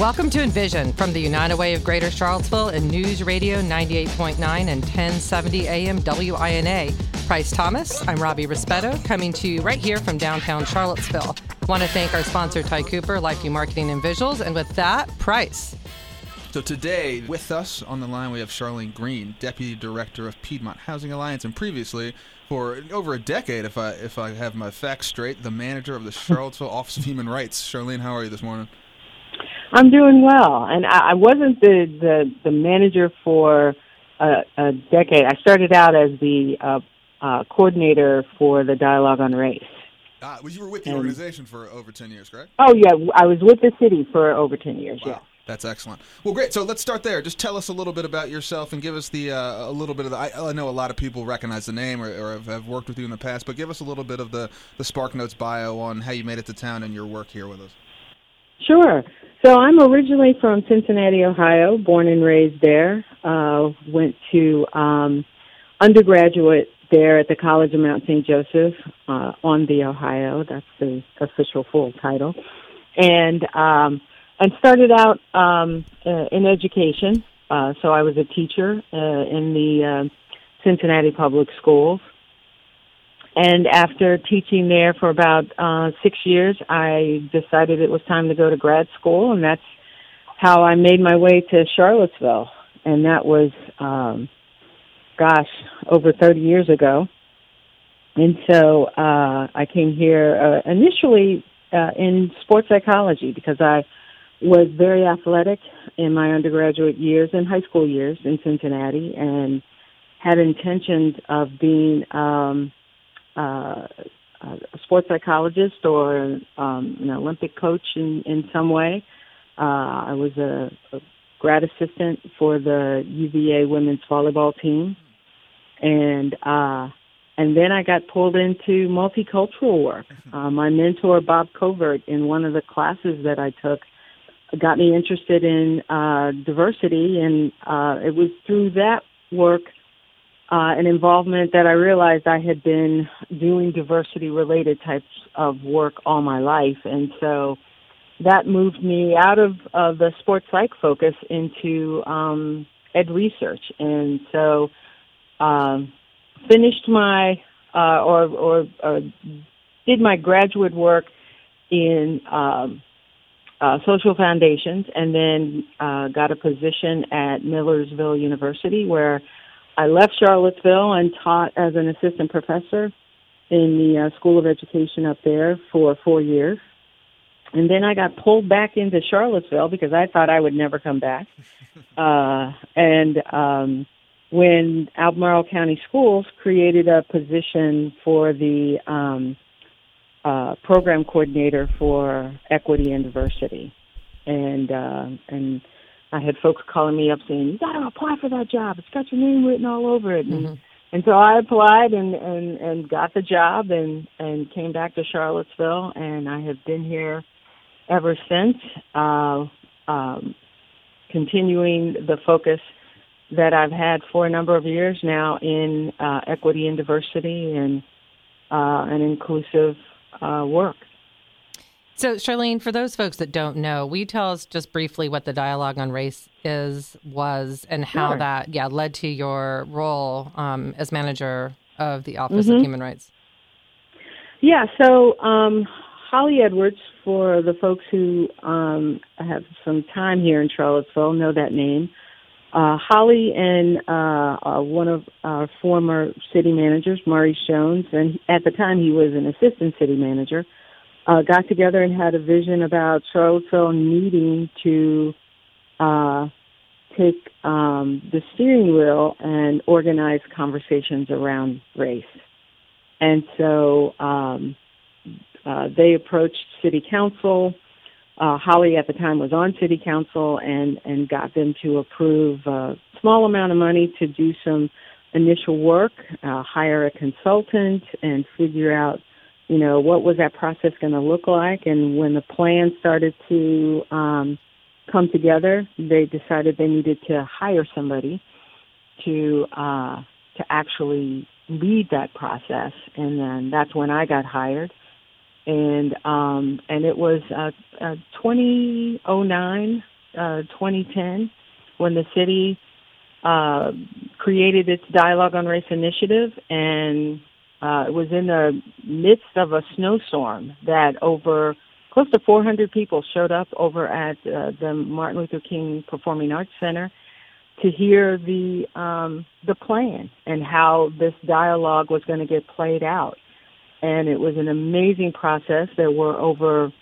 Welcome to Envision from the United Way of Greater Charlottesville and News Radio 98.9 and 1070 AM WINA. Price Thomas, I'm Robbie Rispetto, coming to you right here from downtown Charlottesville. Want to thank our sponsor, Ty Cooper, LifeView Marketing and Visuals, and with that, Price. So today, with us on the line, we have Charlene Green, Deputy Director of Piedmont Housing Alliance, and previously, for over a decade, if I if I have my facts straight, the manager of the Charlottesville Office of Human Rights. Charlene, how are you this morning? I'm doing well, and I, I wasn't the, the the manager for a, a decade. I started out as the uh, uh, coordinator for the Dialogue on Race. Ah, well, you were with the organization for over ten years, correct? Oh yeah, I was with the city for over ten years. Wow. Yeah. That's excellent. Well, great. So let's start there. Just tell us a little bit about yourself and give us the uh, a little bit of the. I, I, know a lot of people recognize the name or, or have, have, worked with you in the past, but give us a little bit of the the Spark Notes bio on how you made it to town and your work here with us. Sure. So I'm originally from Cincinnati, Ohio, born and raised there. Uh, went to um, undergraduate there at the College of Mount St. Joseph uh, on the Ohio. That's the official full title, and um, and started out um, uh, in education. Uh, so I was a teacher uh, in the uh, Cincinnati Public Schools. And after teaching there for about uh, six years, I decided it was time to go to grad school, and that's how I made my way to Charlottesville. And that was, um, gosh, over 30 years ago. And so uh, I came here uh, initially uh, in sports psychology because I was very athletic in my undergraduate years and high school years in Cincinnati and had intentions of being um, uh, a sports psychologist or um, an Olympic coach in, in some way. Uh, I was a, a grad assistant for the UVA women's volleyball team, and uh, and then I got pulled into multicultural work. Uh, my mentor Bob Covert in one of the classes that I took got me interested in uh, diversity, and uh, it was through that work uh, an involvement that I realized I had been doing diversity related types of work all my life. And so that moved me out of uh, the sports psych focus into um, ed research. And so um, finished my uh, or, or, or did my graduate work in um, uh, social foundations and then uh, got a position at Millersville University where I left Charlottesville and taught as an assistant professor in the uh, School of Education up there for four years. And then I got pulled back into Charlottesville because I thought I would never come back. Uh, and um, when Albemarle County Schools created a position for the um, uh, program coordinator for equity and diversity, and uh, and I had folks calling me up saying, "You got to apply for that job. It's got your name written all over it." And, mm-hmm. and so I applied and and and got the job and and came back to Charlottesville, and I have been here ever since, uh, um, continuing the focus that I've had for a number of years now in uh, equity and diversity and uh, and inclusive uh, work. So, Charlene, for those folks that don't know, will you tell us just briefly what the dialogue on race is, was, and how sure. that, yeah, led to your role um, as manager of the Office mm-hmm. of Human Rights? Yeah. So, um, Holly Edwards, for the folks who um, have some time here in Charlottesville, know that name. Uh, Holly and uh, uh, one of our former city managers, Maurice Jones, and at the time he was an assistant city manager uh, got together and had a vision about Charlottesville needing to uh, take um, the steering wheel and organize conversations around race. And so um, uh, they approached City Council. Uh, Holly at the time was on City Council and, and got them to approve a small amount of money to do some initial work, uh, hire a consultant, and figure out you know, what was that process going to look like? And when the plan started to um, come together, they decided they needed to hire somebody to uh, to actually lead that process. And then that's when I got hired. and um, and it was uh, uh, 2009, uh, 2010 when the city uh, created its Dialogue on Race initiative, and uh, it was in the midst of a snowstorm that over close to 400 people showed up over at uh, the Martin Luther King Performing Arts Center to hear the um, the plan and how this dialogue was going to get played out. And it was an amazing process. There were over,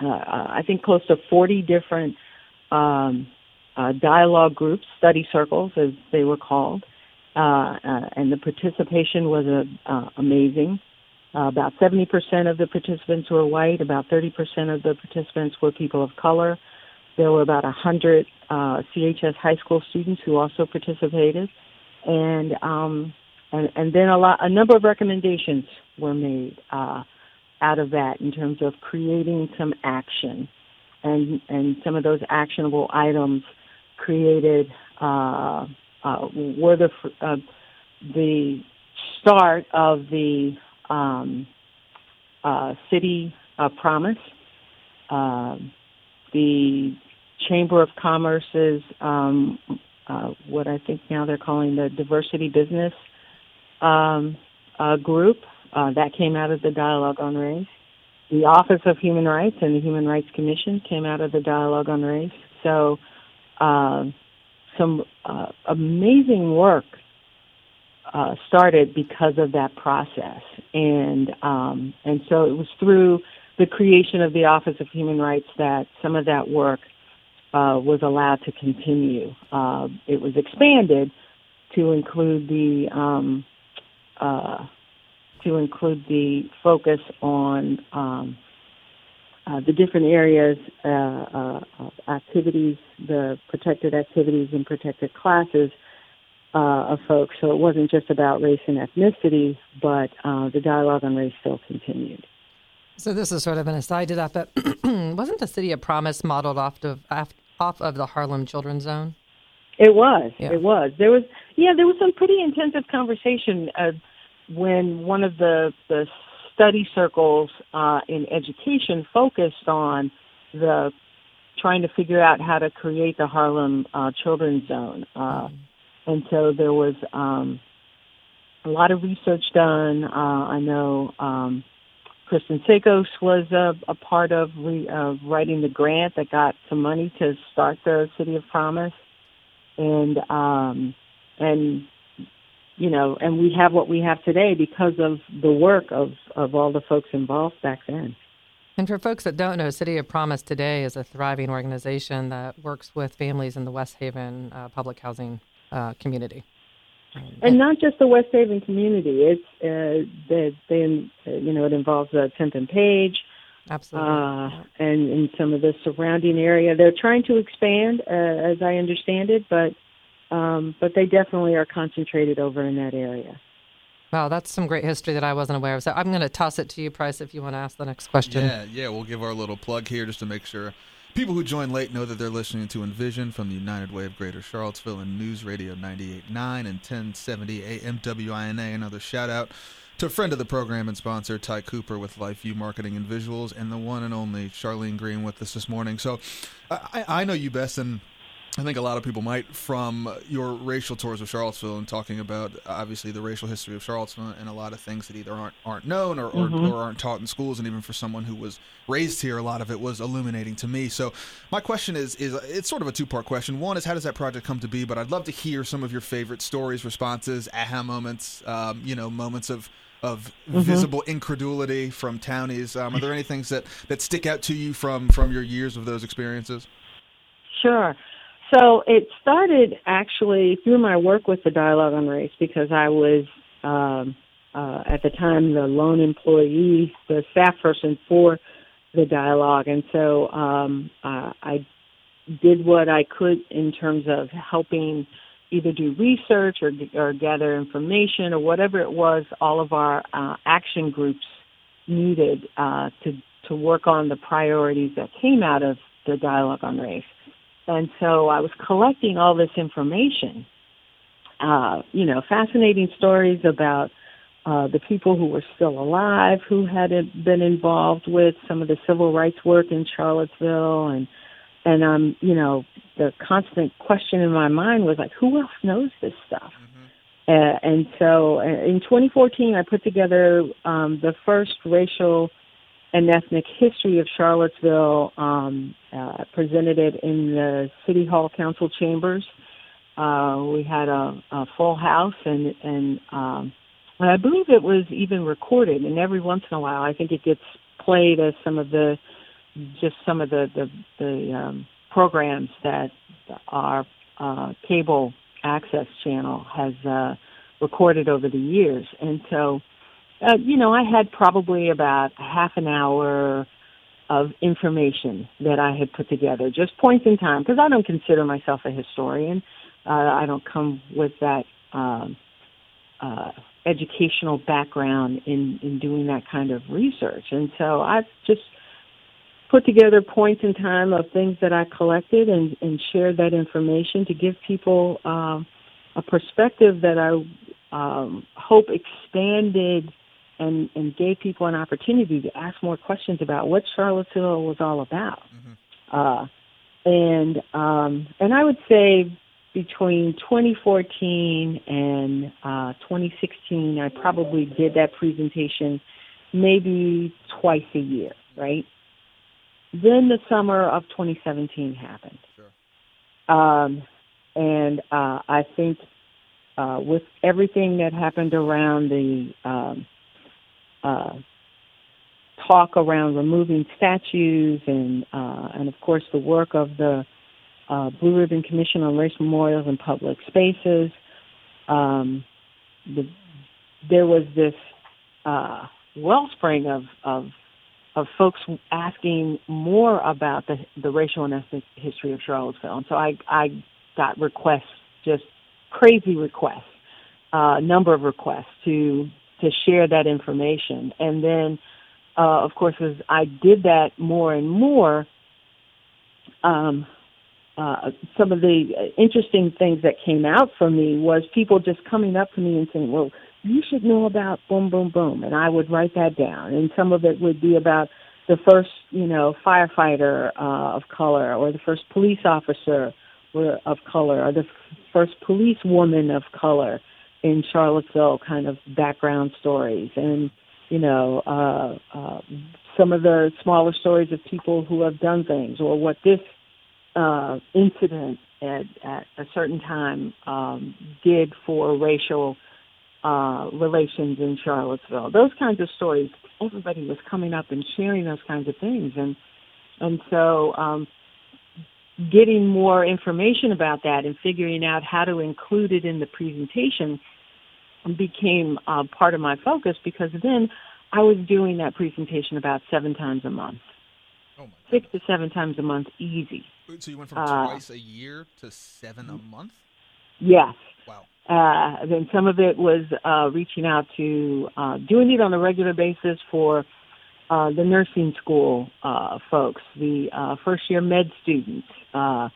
uh, I think, close to 40 different um, uh, dialogue groups, study circles, as they were called, uh, uh and the participation was uh, amazing. Uh, about 70% of the participants were white. About 30% of the participants were people of color. There were about 100 uh, CHS high school students who also participated, and um, and, and then a lot, a number of recommendations were made uh, out of that in terms of creating some action, and and some of those actionable items created uh, uh, were the uh, the start of the um, uh, city uh, promise. Um, the Chamber of Commerce's um, uh, what I think now they're calling the Diversity Business um, uh, Group uh, that came out of the Dialogue on Race. The Office of Human Rights and the Human Rights Commission came out of the Dialogue on Race. So, uh, some uh, amazing work uh, started because of that process, and um, and so it was through the creation of the Office of Human Rights that some of that work uh, was allowed to continue. Uh, it was expanded to include the um, uh, to include the focus on um, uh, the different areas uh, uh, of activities, the protected activities and protected classes of folks. So it wasn't just about race and ethnicity, but the dialogue on race still continued. So this is sort of an aside to that, but wasn't the city of Promise modeled off of off of the Harlem Children's Zone? It was. Yeah. It was. There was. Yeah, there was some pretty intensive conversation uh, when one of the the study circles uh, in education focused on the trying to figure out how to create the Harlem uh, Children's Zone, uh, and so there was um, a lot of research done. Uh, I know um, Kristin Szakos was a, a part of re, uh, writing the grant that got some money to start the City of Promise, and um, and you know, and we have what we have today because of the work of of all the folks involved back then. And for folks that don't know, City of Promise today is a thriving organization that works with families in the Westhaven uh, public housing uh, community and not just the Westhaven community. It's uh, that they, you know, it involves the Tenth and Page, absolutely, uh, and in some of the surrounding area. They're trying to expand, uh, as I understand it, but um, but they definitely are concentrated over in that area. Wow, that's some great history that I wasn't aware of. So I'm going to toss it to you, Price, if you want to ask the next question. Yeah, yeah, we'll give our little plug here just to make sure People who join late know that they're listening to Envision from the United Way of Greater Charlottesville and News Radio 98.9 and 1070 AM WINA. Another shout out to a friend of the program and sponsor, Ty Cooper with LifeView Marketing and Visuals, and the one and only Charlene Green with us this morning. So I, I know you best, and I think a lot of people might from your racial tours of Charlottesville and talking about obviously the racial history of Charlottesville and a lot of things that either aren't aren't known or, or, mm-hmm. or, aren't taught in schools and even for someone who was raised here a lot of it was illuminating to me. So my question is is it's sort of a two part question. One is how does that project come to be? But I'd love to hear some of your favorite stories, responses, aha moments, um, you know, moments of of mm-hmm. visible incredulity from townies. Um, are there any things that, that stick out to you from from your years of those experiences? Sure. So it started actually through my work with the Dialogue on Race because I was um, uh, at the time the lone employee, the staff person for the dialogue, and so um, uh, I did what I could in terms of helping either do research or, or gather information or whatever it was. All of our uh, action groups needed uh, to to work on the priorities that came out of the dialogue on race. And so I was collecting all this information, uh, you know, fascinating stories about uh, the people who were still alive who had been involved with some of the civil rights work in Charlottesville and and um you know the constant question in my mind was like who else knows this stuff mm-hmm. uh, and so uh, in 2014 I put together um, the first racial and ethnic history of Charlottesville um, uh, presented it in the City Hall Council chambers. Uh, we had a, a full house and and um, I believe it was even recorded. And every once in a while, I think it gets played as some of the just some of the the, the um, programs that our uh, cable access channel has uh, recorded over the years. And so, uh, you know, I had probably about half an hour of information that I had put together, just points in time, because I don't consider myself a historian. Uh, I don't come with that um, uh, educational background in, in doing that kind of research. And so I've just put together points in time of things that I collected and, and shared that information to give people um, a perspective that I um, hope expanded and, and gave people an opportunity to ask more questions about what Charlottesville was all about. Mm-hmm. Uh, and um, and I would say between 2014 and uh, 2016, I probably did that presentation maybe twice a year, right? Then the summer of 2017 happened. Sure. Um, and uh, I think uh, with everything that happened around the um, uh, talk around removing statues and uh, and of course the work of the uh, Blue Ribbon Commission on Race Memorials and Public Spaces. Um, the, there was this uh, wellspring of, of of folks asking more about the the racial and ethnic history of Charlottesville, and so I I got requests, just crazy requests, a uh, number of requests to to share that information, and then uh, of course as I did that more and more, um, uh, some of the interesting things that came out from me was people just coming up to me and saying, well, you should know about boom, boom, boom. And I would write that down. And some of it would be about the first, you know, firefighter uh, of color or the first police officer of color or the first police woman of color in Charlottesville kind of background stories. And, you know, uh, uh, some of the smaller stories of people who have done things or what this uh, incident at, at a certain time um, did for racial uh, relations in Charlottesville. Those kinds of stories. Everybody was coming up and sharing those kinds of things, and and so um, getting more information about that and figuring out how to include it in the presentation became uh, part of my focus because then I was doing that presentation about seven times a month. Oh Six to seven times a month, easy. So you went from uh, twice a year to seven a month? Yes. Wow. Uh, then some of it was uh, reaching out to uh, doing it on a regular basis for uh, the nursing school uh, folks, the uh, first year med students, uh,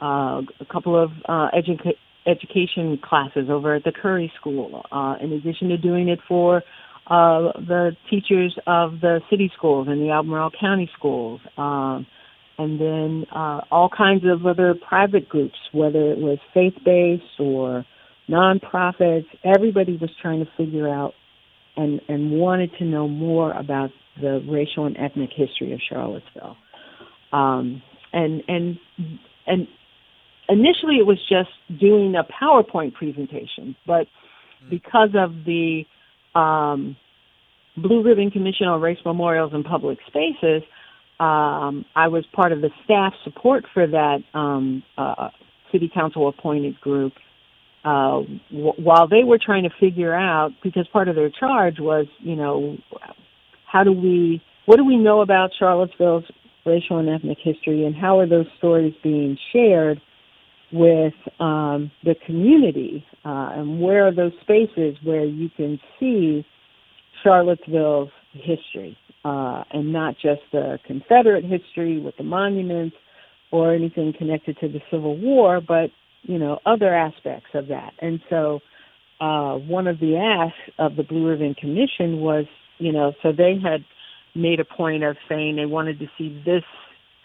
uh, a couple of uh, educa- education classes over at the Curry School, uh, in addition to doing it for uh, the teachers of the city schools and the Albemarle County schools. Um, and then uh, all kinds of other private groups, whether it was faith-based or nonprofits. Everybody was trying to figure out and and wanted to know more about the racial and ethnic history of Charlottesville. Um, and and and initially it was just doing a PowerPoint presentation, but because of the um, Blue Ribbon Commission on Race Memorials and Public Spaces, um, I was part of the staff support for that um, uh, city council appointed group. Uh, w- while they were trying to figure out, because part of their charge was, you know, how do we, what do we know about Charlottesville's racial and ethnic history, and how are those stories being shared with um, the community, uh, and where are those spaces where you can see Charlottesville's history? uh, and not just the Confederate history with the monuments or anything connected to the Civil War, but you know other aspects of that. And so uh, one of the asks of the Blue Ribbon Commission was, you know, so they had made a point of saying they wanted to see this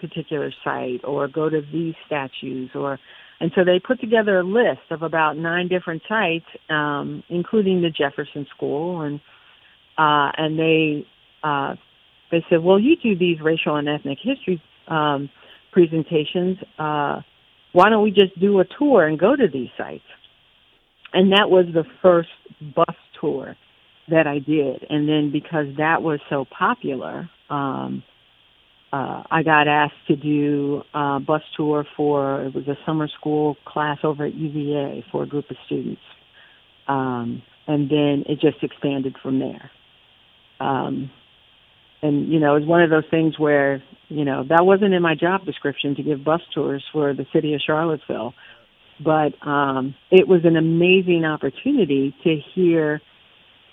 particular site or go to these statues or and so they put together a list of about nine different sites um, including the jefferson school. And uh, and they uh, they said well you do these racial and ethnic history um, presentations. Uh, why don't we just do a tour and go to these sites? And that was the first bus tour that I did. And then because that was so popular, um, uh, I got asked to do a bus tour for it was a summer school class over at UVA for a group of students, um, and then it just expanded from there. Um, and you know, it's one of those things where you know that wasn't in my job description to give bus tours for the city of Charlottesville, but um, it was an amazing opportunity to hear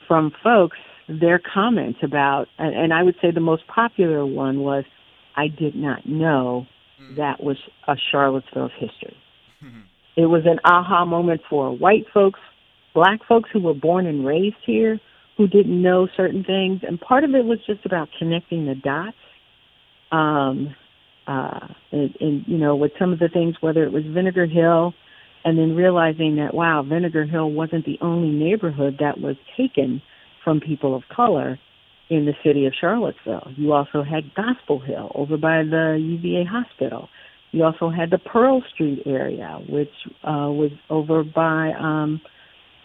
from folks their comments about, and I would say the most popular one was, I did not know mm. that was a Charlottesville's history. Mm-hmm. It was an aha moment for white folks, black folks who were born and raised here, who didn't know certain things, and part of it was just about connecting the dots. Um, uh, and, and you know, with some of the things, whether it was Vinegar Hill, and then realizing that wow, Vinegar Hill wasn't the only neighborhood that was taken from people of color in the city of Charlottesville. You also had Gospel Hill over by the UVA hospital. You also had the Pearl Street area, which uh, was over by um,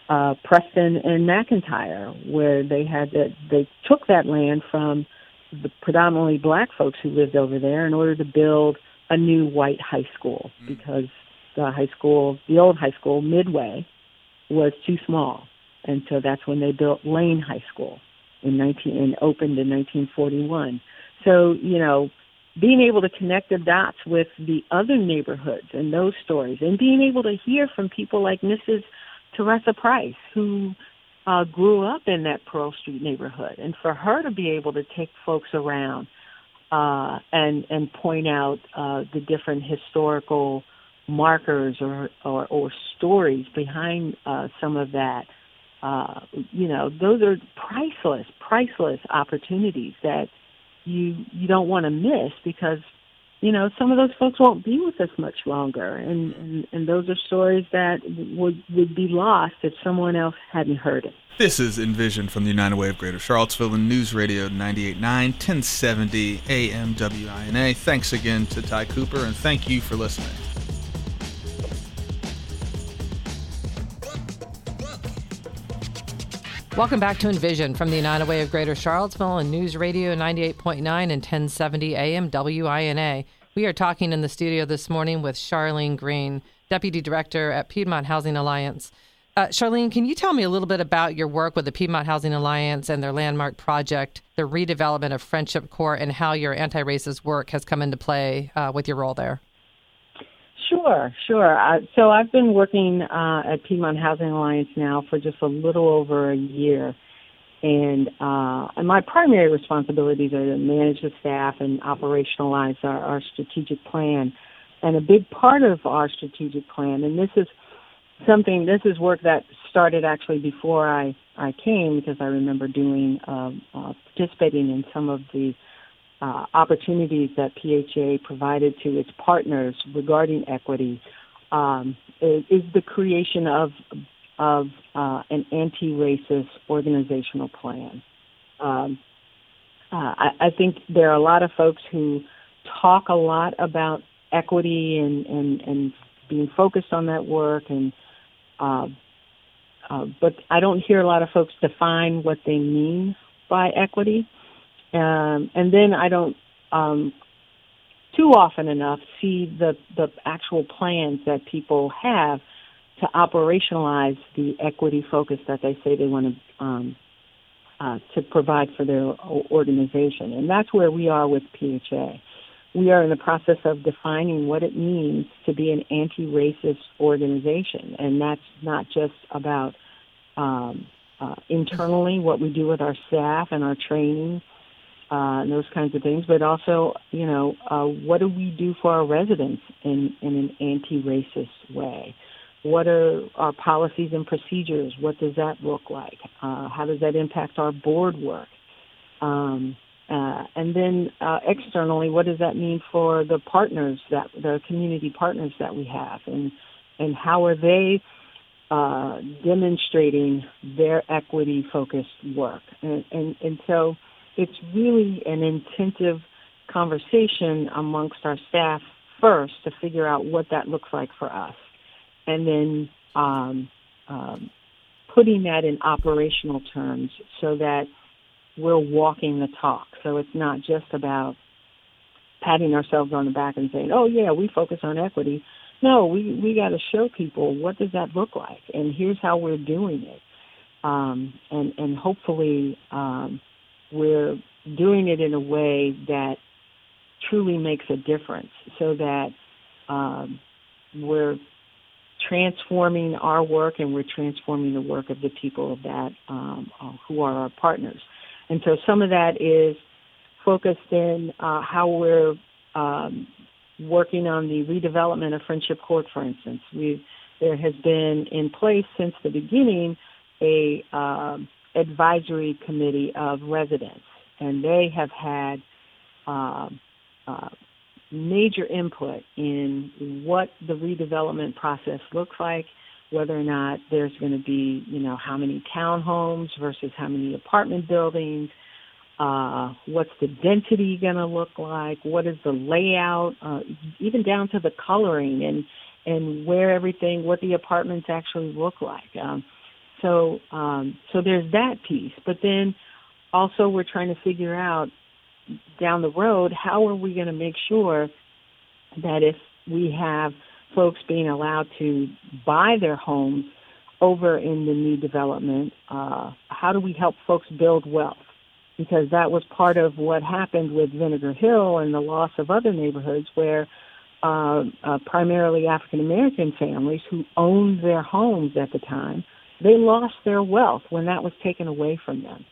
uh, Preston and McIntire, where they had that they took that land from the predominantly black folks who lived over there in order to build a new white high school mm. because the high school, the old high school, Midway, was too small, and so that's when they built Lane High School in 19 and opened in 1941. So you know, being able to connect the dots with the other neighborhoods and those stories, and being able to hear from people like Mrs. Teresa Price, who uh, grew up in that Pearl Street neighborhood, and for her to be able to take folks around uh, and and point out uh, the different historical markers or, or, or stories behind uh, some of that, uh, you know, those are priceless, priceless opportunities that you you don't want to miss because you know some of those folks won't be with us much longer, and and, and those are stories that would would be lost if someone else hadn't heard it. This is Envision from the United Way of Greater Charlottesville and News Radio 98.9, 1070 AM WINA. Thanks again to Ty Cooper, and thank you for listening. Welcome back to Envision from the United Way of Greater Charlottesville and News Radio 98.9 and 1070 AM WINA. We are talking in the studio this morning with Charlene Green, Deputy Director at Piedmont Housing Alliance. Uh, Charlene, can you tell me a little bit about your work with the Piedmont Housing Alliance and their landmark project, the redevelopment of Friendship Court, and how your anti racist work has come into play uh, with your role there? Sure, sure. Uh, so I've been working uh, at Piedmont Housing Alliance now for just a little over a year, and uh, and my primary responsibilities are to manage the staff and operationalize our, our strategic plan. And a big part of our strategic plan, and this is something, this is work that started actually before I I came because I remember doing um, uh, participating in some of the uh, opportunities that PHA provided to its partners regarding equity um, is, is, the creation of of uh, an anti-racist organizational plan. Um, uh, I, I, think there are a lot of folks who talk a lot about equity and, and, and being focused on that work, and uh, uh, but I don't hear a lot of folks define what they mean by equity. Um, and then I don't um, too often enough see the, the actual plans that people have to operationalize the equity focus that they say they want to um, uh, to provide for their organization. And that's where we are with PHA. We are in the process of defining what it means to be an anti-racist organization, and that's not just about um, uh, internally what we do with our staff and our training uh, and those kinds of things, but also, you know, uh, what do we do for our residents in, in an anti-racist way? what are our policies and procedures? What does that look like? Uh, how does that impact our board work? Um, uh, and then uh, externally, what does that mean for the partners that the community partners that we have, and and how are they uh, demonstrating their equity focused work? And, and and so it's really an intensive conversation amongst our staff first to figure out what that looks like for us, and then um, um, putting that in operational terms so that we're walking the talk. So it's not just about patting ourselves on the back and saying, "Oh yeah, we focus on equity." No, we we got to show people what does that look like, and here's how we're doing it, um, and and hopefully um, we're doing it in a way that truly makes a difference, so that um, we're transforming our work and we're transforming the work of the people that um, who are our partners. And so some of that is focused in uh, how we're um, working on the redevelopment of Friendship Court, for instance. We there has been in place since the beginning a uh, advisory committee of residents, and they have had uh, uh, major input in what the redevelopment process looks like, whether or not there's going to be, you know, how many townhomes versus how many apartment buildings, uh, what's the density going to look like, what is the layout, uh, even down to the coloring and and where everything, what the apartments actually look like. Um, so um, so there's that piece, but then also we're trying to figure out down the road how are we going to make sure that if we have folks being allowed to buy their homes over in the new development, uh, how do we help folks build wealth? Because that was part of what happened with Vinegar Hill and the loss of other neighborhoods where uh, uh, primarily African American families who owned their homes at the time, they lost their wealth when that was taken away from them.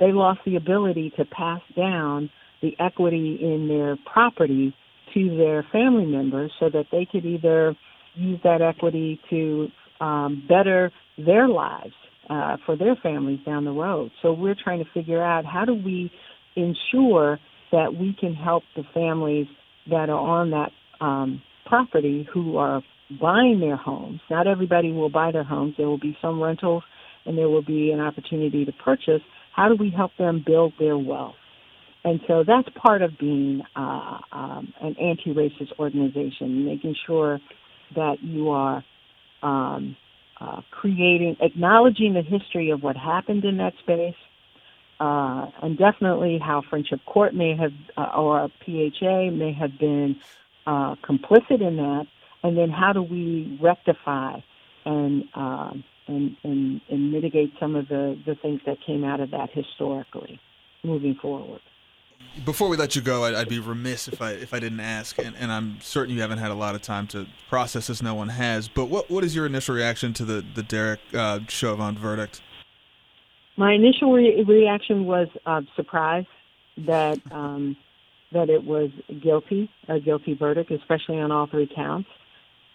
They lost the ability to pass down the equity in their property to their family members so that they could either use that equity to um, better their lives uh, for their families down the road. So we're trying to figure out how do we ensure that we can help the families that are on that um, property who are buying their homes. Not everybody will buy their homes. There will be some rentals and there will be an opportunity to purchase. How do we help them build their wealth? And so that's part of being uh, um, an anti-racist organization, making sure that you are um, uh, creating, acknowledging the history of what happened in that space, uh, and definitely how Friendship Court may have, uh, or PHA may have been uh, complicit in that, and then how do we rectify and um, and, and, and mitigate some of the, the things that came out of that historically moving forward before we let you go, I'd, I'd, be remiss if I if I didn't ask, and, and, I'm certain you haven't had a lot of time to process this. No one has. But what what is your initial reaction to the the Derek uh, Chauvin verdict? My initial re- reaction was uh, surprise that um, that it was guilty, a guilty verdict, especially on all three counts.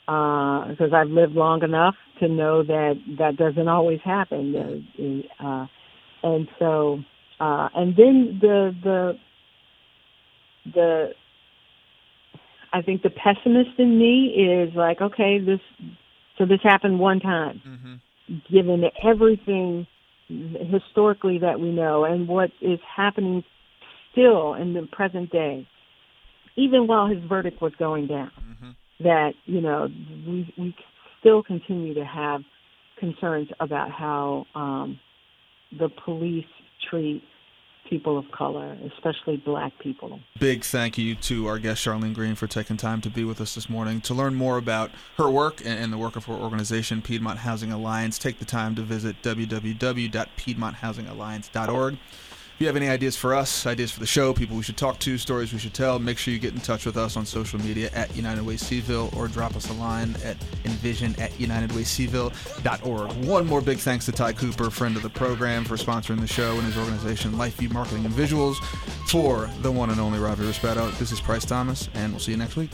Because uh, I've lived long enough to know that that doesn't always happen, uh, and so uh, and then the the the I think the pessimist in me is like, okay, this so this happened one time, mm-hmm. given everything historically that we know and what is happening still in the present day, even while his verdict was going down, mm-hmm. That you know we we still continue to have concerns about how um, the police treat people of color, especially black people. Big thank you to our guest, Charlene Green, for taking time to be with us this morning. To learn more about her work and the work of her organization, Piedmont Housing Alliance, take the time to visit www.piedmonthousingalliance.org. If you have any ideas for us, ideas for the show, people we should talk to, stories we should tell, make sure you get in touch with us on social media at United Way Cville or drop us a line at envision at unitedwaycville.org. One more big thanks to Ty Cooper, friend of the program, for sponsoring the show and his organization, LifeView Marketing and Visuals. For the one and only Ravi Rispetto, this is Price Thomas, and we'll see you next week.